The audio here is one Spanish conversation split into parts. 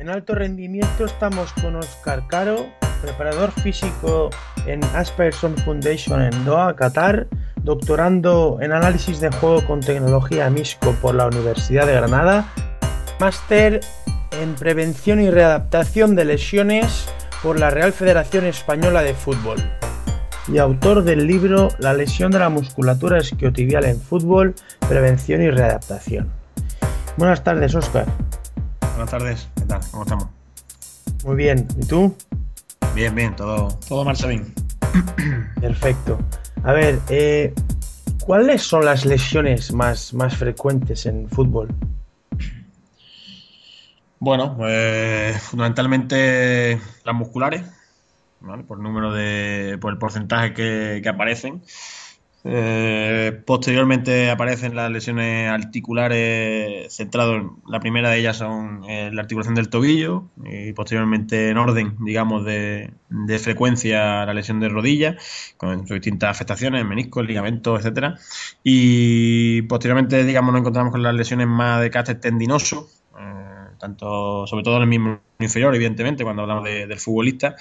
En alto rendimiento estamos con Oscar Caro, preparador físico en Asperson Foundation en Doha, Qatar, doctorando en análisis de juego con tecnología MISCO por la Universidad de Granada, máster en prevención y readaptación de lesiones por la Real Federación Española de Fútbol y autor del libro La lesión de la musculatura isquiotibial en fútbol, prevención y readaptación. Buenas tardes, Oscar. Buenas tardes, ¿qué tal? ¿Cómo estamos? Muy bien, ¿y tú? Bien, bien, todo, todo marcha bien. Perfecto. A ver, eh, ¿cuáles son las lesiones más, más frecuentes en fútbol? Bueno, pues fundamentalmente las musculares, por número de, por el porcentaje que, que aparecen. Eh, posteriormente aparecen las lesiones articulares centrados, la primera de ellas son eh, la articulación del tobillo y posteriormente en orden, digamos, de, frecuencia la lesión de rodilla con sus distintas afectaciones, meniscos, ligamentos, etcétera. Y posteriormente, digamos, nos encontramos con las lesiones más de carácter tendinoso, eh, tanto, sobre todo en el mismo inferior, evidentemente, cuando hablamos de, del futbolista.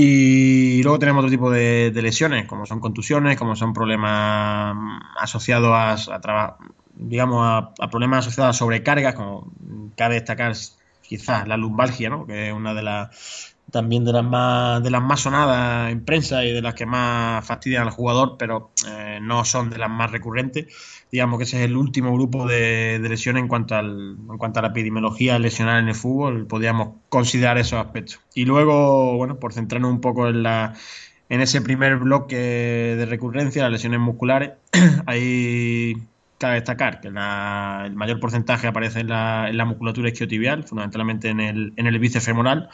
Y luego tenemos otro tipo de, lesiones, como son contusiones, como son problemas asociados a, a digamos, a, a, problemas asociados a sobrecargas, como cabe destacar quizás la lumbalgia, ¿no? que es una de las también de las más de las más sonadas en prensa y de las que más fastidian al jugador, pero eh, no son de las más recurrentes. Digamos que ese es el último grupo de, de lesiones en cuanto al en cuanto a la epidemiología lesional en el fútbol, podríamos considerar esos aspectos. Y luego, bueno, por centrarnos un poco en la en ese primer bloque de recurrencia, las lesiones musculares, ahí cabe destacar que la, el mayor porcentaje aparece en la, en la musculatura isquiotibial, fundamentalmente en el, en el bíceps femoral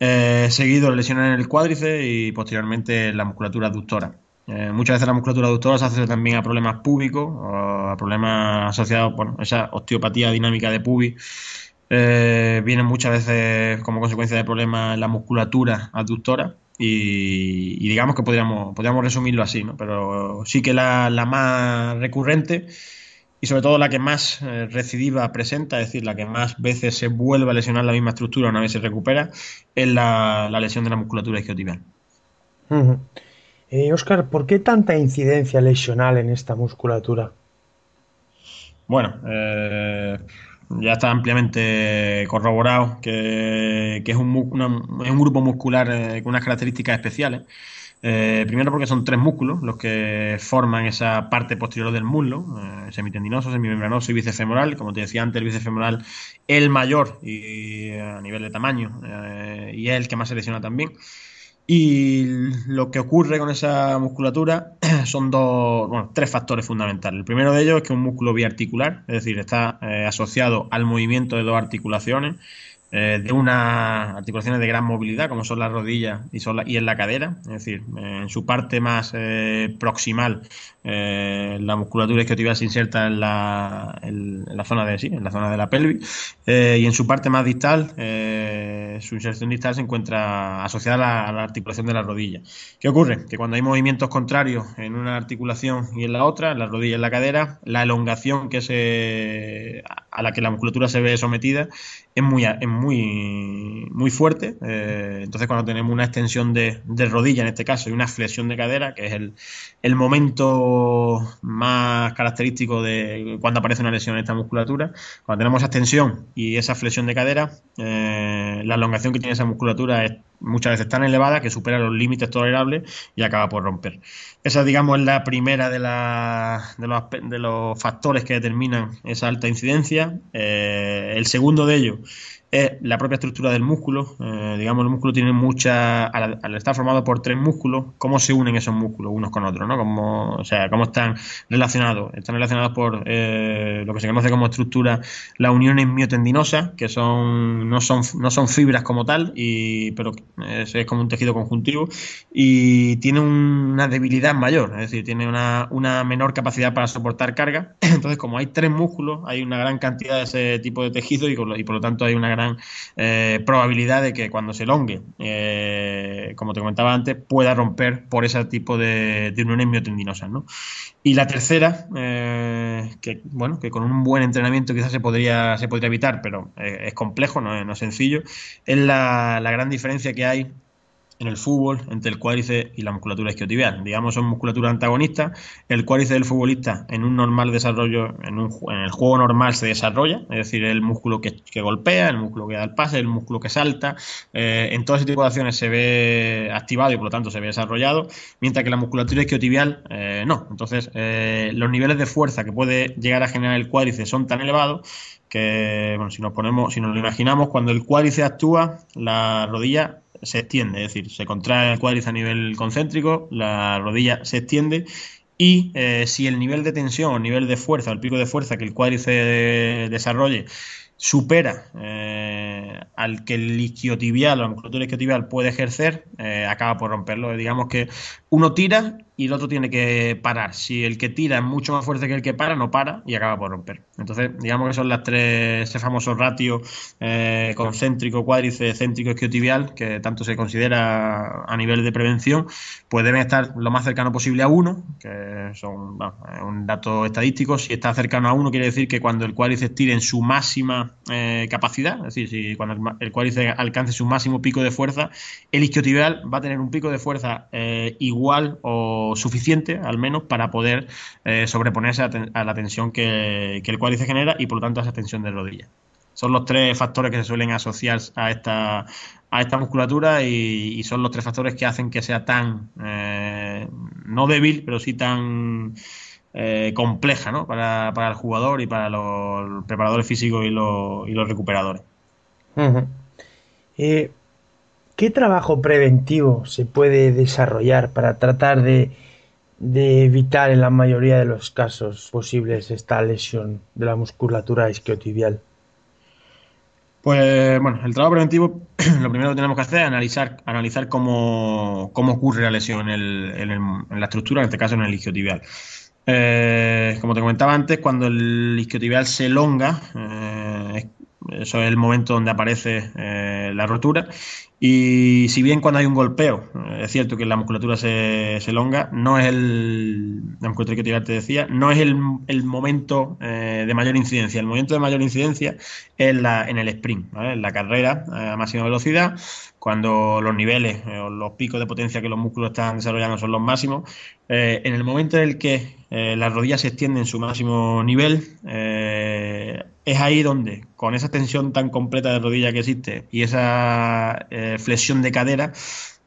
eh, seguido lesiones en el cuádriceps y posteriormente la musculatura aductora. Eh, muchas veces la musculatura aductora se hace también a problemas púbicos a problemas asociados, bueno, esa osteopatía dinámica de pubis eh, vienen muchas veces como consecuencia de problemas en la musculatura aductora y, y, digamos que podríamos, podríamos resumirlo así, ¿no? Pero sí que la, la más recurrente y sobre todo la que más eh, recidiva presenta, es decir, la que más veces se vuelve a lesionar la misma estructura una vez se recupera, es la, la lesión de la musculatura isquiotibial. Uh -huh. eh, Oscar, ¿por qué tanta incidencia lesional en esta musculatura? Bueno, eh, ya está ampliamente corroborado que, que es, un, una, es, un, grupo muscular eh, con unas características especiales. Eh, primero porque son tres músculos los que forman esa parte posterior del muslo, eh, semitendinoso, semimembranoso y bíceps femoral. Como te decía antes, el bíceps femoral el mayor y, a nivel de tamaño eh, y es el que más se lesiona también. Y lo que ocurre con esa musculatura son dos, bueno, tres factores fundamentales. El primero de ellos es que es un músculo biarticular, es decir, está eh, asociado al movimiento de dos articulaciones eh, de unas articulaciones de gran movilidad, como son las rodillas y, son la, y en la cadera, es decir, en su parte más eh, proximal, eh, la musculatura isquiotibial se inserta en la, en, la zona de sí, en la zona de la pelvis, eh, y en su parte más distal, eh, su inserción distal se encuentra asociada a la, a la, articulación de la rodilla. ¿Qué ocurre? Que cuando hay movimientos contrarios en una articulación y en la otra, en la rodilla y en la cadera, la elongación que se, a la que la musculatura se ve sometida es muy, es muy, muy fuerte. Eh, entonces, cuando tenemos una extensión de, de, rodilla, en este caso, y una flexión de cadera, que es el, el, momento más característico de cuando aparece una lesión en esta musculatura, cuando tenemos esa extensión y esa flexión de cadera, eh, la elongación que tiene esa musculatura es muchas veces tan elevada que supera los límites tolerables y acaba por romper. Esa, digamos, es la primera de, de los factores que determinan esa alta incidencia. Eh, el segundo de ellos es la propia estructura del músculo. Eh, digamos, el músculo tiene mucha. Al, al, estar formado por tres músculos, ¿cómo se unen esos músculos unos con otros? ¿no? Como, o sea, ¿cómo están relacionados? Están relacionados por eh, lo que se conoce como estructura, las uniones miotendinosas, que son no son, no son fibras como tal, y, pero es, como un tejido conjuntivo, y tiene un, una debilidad mayor, es decir, tiene una, una menor capacidad para soportar carga. Entonces, como hay tres músculos, hay una gran cantidad de ese tipo de tejido y, y por lo tanto hay una gran gran probabilidad de que cuando se elongue, como te comentaba antes, pueda romper por ese tipo de, de uniones miotendinosas. ¿no? Y la tercera, que bueno, que con un buen entrenamiento quizás se podría, se podría evitar, pero es complejo, no es, sencillo, es la gran diferencia que hay en el fútbol entre el cuádriceps y la musculatura isquiotibial. Digamos, son musculaturas antagonistas. El cuádriceps del futbolista en un normal desarrollo, en, un, en el juego normal se desarrolla, es decir, el músculo que, golpea, el músculo que da el pase, el músculo que salta. Eh, en todo ese tipo de acciones se ve activado y por lo tanto se ve desarrollado, mientras que la musculatura isquiotibial eh, no. Entonces, eh, los niveles de fuerza que puede llegar a generar el cuádriceps son tan elevados que, bueno, si nos ponemos, si nos lo imaginamos, cuando el cuádriceps actúa, la rodilla se extiende, es decir, se contrae el cuádriceps a nivel concéntrico, la rodilla se extiende y eh, si el nivel de tensión o nivel de fuerza, el pico de fuerza que el cuádriceps desarrolle supera eh, al que el isquiotibial o la musculatura isquiotibial puede ejercer, eh, acaba por romperlo. Digamos que uno tira y el otro tiene que parar. Si el que tira es mucho más fuerte que el que para, no para y acaba por romper. Entonces, digamos que son las tres, ese famoso ratio eh, concéntrico, cuádrice, céntrico, isquiotibial, que tanto se considera a nivel de prevención, pues deben estar lo más cercano posible a uno, que son un dato estadístico. Si está cercano a uno, quiere decir que cuando el cuádrice tire en su máxima eh, capacidad, es decir, si cuando el, cuádrice alcance su máximo pico de fuerza, el isquiotibial va a tener un pico de fuerza eh, igual o suficiente, al menos, para poder eh, sobreponerse a, la tensión que, el cuádriceps genera y por lo tanto a esa tensión de rodilla. Son los tres factores que se suelen asociar a esta, a esta musculatura y, son los tres factores que hacen que sea tan, eh, no débil, pero sí tan eh, compleja ¿no? para, el jugador y para los preparadores físicos y los recuperadores. ¿Qué trabajo preventivo se puede desarrollar para tratar de, evitar en la mayoría de los casos posibles esta lesión de la musculatura isquiotibial? Pues bueno, el trabajo preventivo, lo primero que tenemos que hacer es analizar, analizar cómo, ocurre la lesión en, la estructura, en este caso en el isquiotibial. Eh, como te comentaba antes, cuando el isquiotibial se elonga, eh, eso es el momento donde aparece eh, la rotura y si bien cuando hay un golpeo, eh, es cierto que la musculatura se, se elonga, no es el, te decía, no es el, el momento eh, de mayor incidencia. El momento de mayor incidencia es la, en el sprint, en la carrera a máxima velocidad, cuando los niveles o los picos de potencia que los músculos están desarrollando son los máximos. en el momento en el que las rodillas se extienden en su máximo nivel, es ahí donde, con esa tensión tan completa de rodilla que existe y esa eh, flexión de cadera,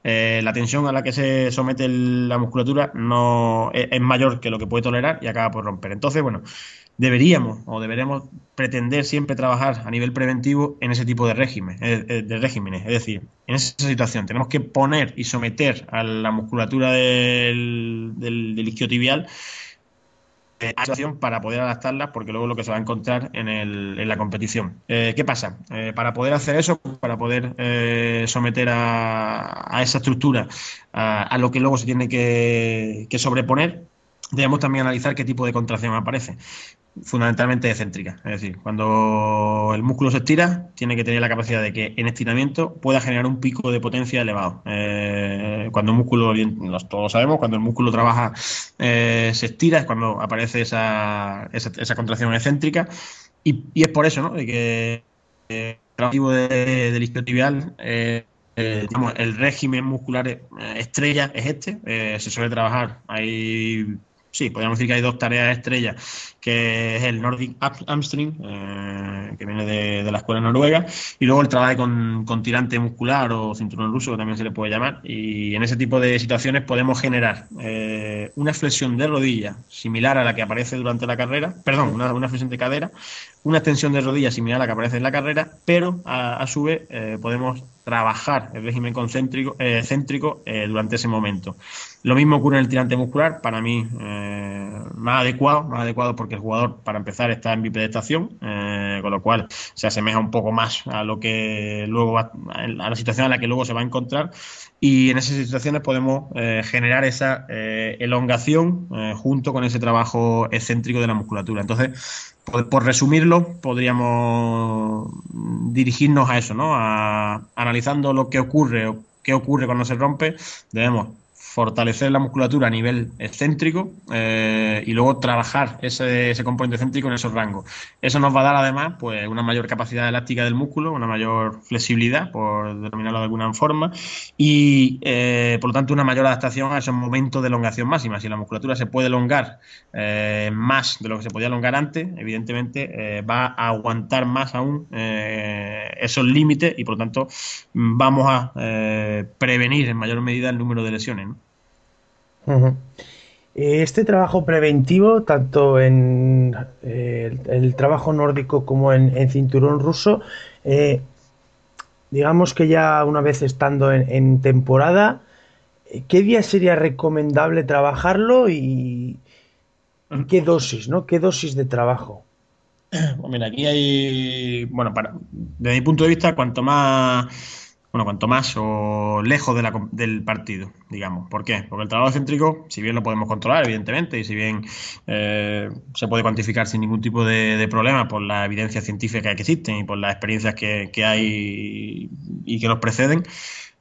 eh, la tensión a la que se somete la musculatura no es, mayor que lo que puede tolerar y acaba por romper. Entonces, bueno, deberíamos o deberemos pretender siempre trabajar a nivel preventivo en ese tipo de régimen, eh, de regímenes. Es decir, en esa situación tenemos que poner y someter a la musculatura del, del, del isquiotibial situación para poder adaptarlas, porque luego lo que se va a encontrar en, el, en la competición. Eh, ¿Qué pasa? Eh, para poder hacer eso, para poder eh, someter a, esa estructura a, lo que luego se tiene que sobreponer, debemos también analizar qué tipo de contracción aparece fundamentalmente excéntrica. Es decir, cuando el músculo se estira, tiene que tener la capacidad de que en estiramiento pueda generar un pico de potencia elevado. Eh, cuando el músculo, todos sabemos, cuando el músculo trabaja, eh, se estira, es cuando aparece esa, contracción excéntrica. Y, es por eso, ¿no? De que eh, el del isquiotibial el régimen muscular estrella es este. se suele trabajar. Hay sí, podríamos decir que hay dos tareas estrellas, que es el Nordic Hamstring, eh, que viene de, la escuela noruega, y luego el trabajo con, tirante muscular o cinturón ruso, que también se le puede llamar. Y en ese tipo de situaciones podemos generar eh, una flexión de rodilla similar a la que aparece durante la carrera, perdón, una, flexión de cadera, una extensión de rodilla similar a la que aparece en la carrera, pero a, su vez eh, podemos trabajar el régimen concéntrico, céntrico durante ese momento. Lo mismo ocurre en el tirante muscular, para mí eh, más adecuado, más adecuado porque el jugador, para empezar, está en bipedestación, eh, con lo cual se asemeja un poco más a lo que luego va, a la situación a la que luego se va a encontrar y en esas situaciones podemos generar esa elongación junto con ese trabajo excéntrico de la musculatura. Entonces, por, resumirlo, podríamos dirigirnos a eso, ¿no? A, analizando lo que ocurre o qué ocurre cuando se rompe, debemos fortalecer la musculatura a nivel excéntrico eh, y luego trabajar ese, componente excéntrico en esos rangos. Eso nos va a dar además pues, una mayor capacidad elástica del músculo, una mayor flexibilidad, por denominarlo de alguna forma, y eh, por lo tanto una mayor adaptación a esos momentos de elongación máxima. Si la musculatura se puede elongar eh, más de lo que se podía elongar antes, evidentemente va a aguantar más aún esos límites y por lo tanto vamos a prevenir en mayor medida el número de lesiones. Este trabajo preventivo, tanto en eh, el, trabajo nórdico como en, cinturón ruso, eh, digamos que ya una vez estando en, temporada, eh, ¿qué día sería recomendable trabajarlo y, qué dosis, ¿no? ¿Qué dosis de trabajo? Pues mira, aquí hay, bueno, para, desde mi punto de vista, cuanto más bueno, cuanto más o lejos del partido, digamos. ¿Por qué? Porque el trabajo céntrico, si bien lo podemos controlar, evidentemente, y si bien eh, se puede cuantificar sin ningún tipo de, problema por la evidencia científica que existen y por las experiencias que, hay y que nos preceden,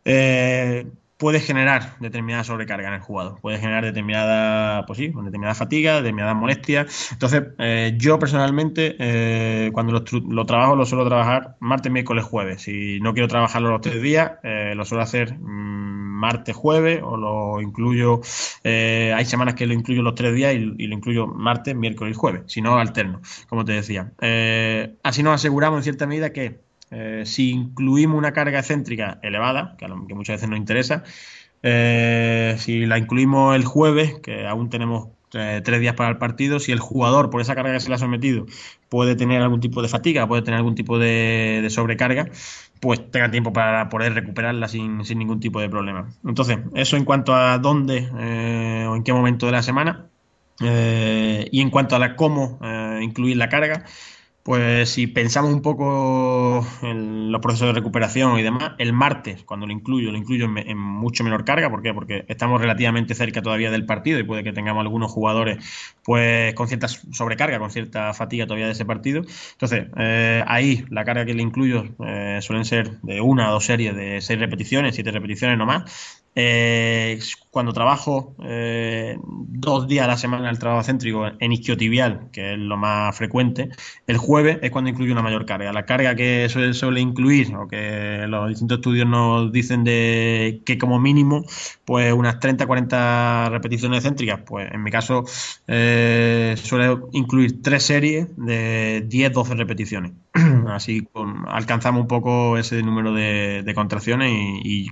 eh, puede generar determinada sobrecarga en el jugador, puede generar determinada, pues sí, determinada fatiga, determinada molestia. Entonces, eh, yo personalmente, eh, cuando lo, trabajo, lo suelo trabajar martes, miércoles, jueves. Si no quiero trabajarlo los tres días, eh, lo suelo hacer mm, martes, jueves, o lo incluyo, hay semanas que lo incluyo los tres días y, y, lo incluyo martes, miércoles y jueves, si no, alterno, como te decía. así nos aseguramos en cierta medida que eh, si incluimos una carga excéntrica elevada, que, muchas veces nos interesa, eh, si la incluimos el jueves, que aún tenemos eh, tres días para el partido, si el jugador, por esa carga que se le ha sometido, puede tener algún tipo de fatiga, puede tener algún tipo de, sobrecarga, pues tenga tiempo para poder recuperarla sin, ningún tipo de problema. Entonces, eso en cuanto a dónde o en qué momento de la semana. y en cuanto a la cómo incluir la carga, pues si pensamos un poco en los procesos de recuperación y demás, el martes, cuando lo incluyo, lo incluyo en, mucho menor carga. ¿Por qué? Porque estamos relativamente cerca todavía del partido y puede que tengamos algunos jugadores pues con cierta sobrecarga, con cierta fatiga todavía de ese partido. Entonces, eh, ahí la carga que le incluyo eh, suelen ser de una o dos series de seis repeticiones, siete repeticiones no más. Eh, cuando trabajo eh, dos días a la semana el trabajo céntrico en isquiotibial, que es lo más frecuente, el jueves es cuando incluyo una mayor carga. La carga que suele, incluir, o que los distintos estudios nos dicen de que como mínimo, pues unas 30-40 repeticiones céntricas, pues en mi caso eh, suele incluir tres series de 10-12 repeticiones. Así alcanzamos un poco ese número de, contracciones y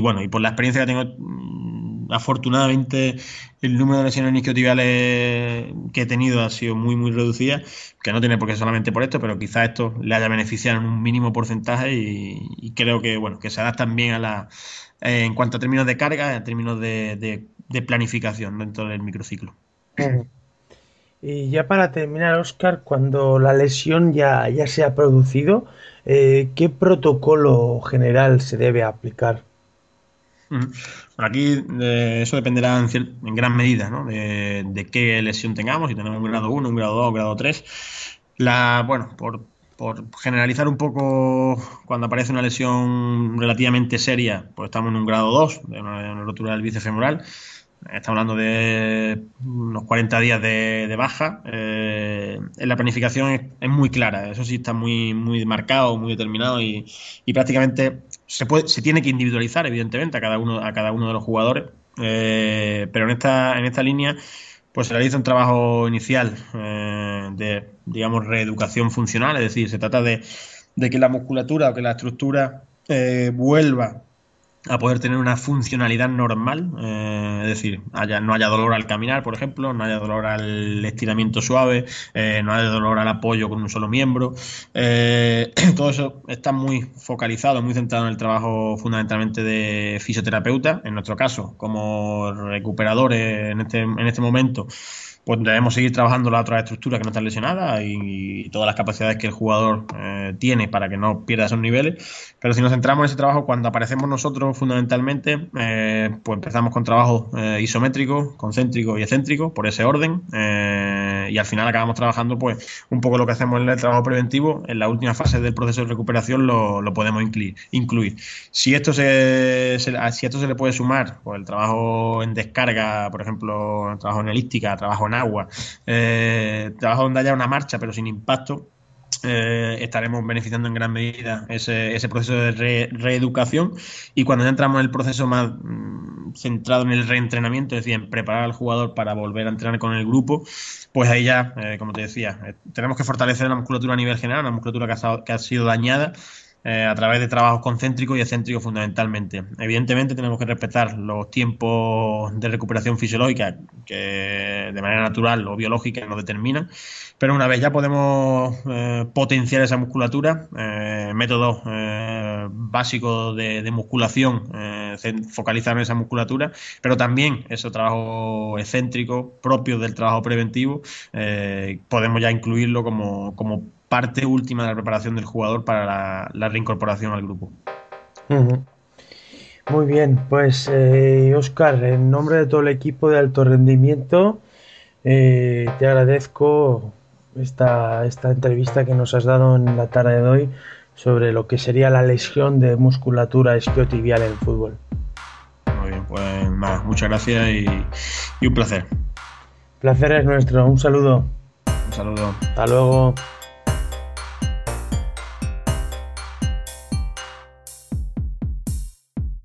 bueno, y por la experiencia que tengo, mm, afortunadamente el número de lesiones isquiotibiales que he tenido ha sido muy, muy reducida, que no tiene por qué solamente por esto, pero quizás esto le haya beneficiado en un mínimo porcentaje y, creo que, bueno, que se adaptan bien a la, eh, en cuanto a términos de carga, en términos de, planificación dentro del microciclo. Y ya para terminar, Oscar, cuando la lesión ya, ya se ha producido, eh, ¿qué protocolo general se debe aplicar? Aquí eh, eso dependerá en, gran medida de, qué lesión tengamos, si tenemos un grado 1, un grado 2, un grado 3. La, bueno, por, generalizar un poco, cuando aparece una lesión relativamente seria, pues estamos en un grado 2, de una, rotura del bíceps femoral. Estamos hablando de unos 40 días de, baja. Eh, la planificación es, muy clara, eso sí está muy, muy marcado, muy determinado y, prácticamente se, se tiene que individualizar, evidentemente, a cada uno, a cada uno de los jugadores. Eh, pero en esta, en esta línea, pues se realiza un trabajo inicial eh, de, digamos, reeducación funcional, es decir, se trata de, de que la musculatura o que la estructura eh, vuelva a poder tener una funcionalidad normal, eh, es decir, haya, no haya dolor al caminar, por ejemplo, no haya dolor al estiramiento suave, eh, no haya dolor al apoyo con un solo miembro. Eh, todo eso está muy focalizado, muy centrado en el trabajo fundamentalmente de fisioterapeuta, en nuestro caso, como recuperadores en este, en este momento pues debemos seguir trabajando la otra estructura que no está lesionada y, todas las capacidades que el jugador eh, tiene para que no pierda esos niveles. Pero si nos centramos en ese trabajo, cuando aparecemos nosotros fundamentalmente, eh, pues empezamos con trabajo eh, isométrico, concéntrico y excéntrico, por ese orden, y al final acabamos trabajando pues un poco lo que hacemos en el trabajo preventivo, en la última fase del proceso de recuperación lo, podemos incluir. Si esto se, si esto se le puede sumar, pues el trabajo en descarga, por ejemplo, trabajo en elíptica, trabajo en agua, eh, trabajo donde haya una marcha pero sin impacto, eh, estaremos beneficiando en gran medida ese, proceso de reeducación. Y cuando ya entramos en el proceso más mm, centrado en el reentrenamiento, es decir, en preparar al jugador para volver a entrenar con el grupo, pues ahí ya, eh, como te decía, tenemos que fortalecer la musculatura a nivel general, una musculatura que ha sido dañada eh, a través de trabajos concéntricos y excéntricos fundamentalmente. Evidentemente tenemos que respetar los tiempos de recuperación fisiológica que de manera natural o biológica nos determinan, pero una vez ya podemos eh, potenciar esa musculatura, eh, métodos básicos de, musculación, focalizar en esa musculatura, pero también ese trabajo excéntrico propio del trabajo preventivo, podemos ya incluirlo como, como parte última de la preparación del jugador para la, reincorporación al grupo. Muy bien, pues Oscar, eh, en nombre de todo el equipo de alto rendimiento, eh, te agradezco esta, esta entrevista que nos has dado en la tarde de hoy sobre lo que sería la lesión de musculatura isquiotibial en el fútbol. Muy bien, pues nada, muchas gracias y, y un placer. Placer es nuestro, un saludo. Un saludo. Hasta luego.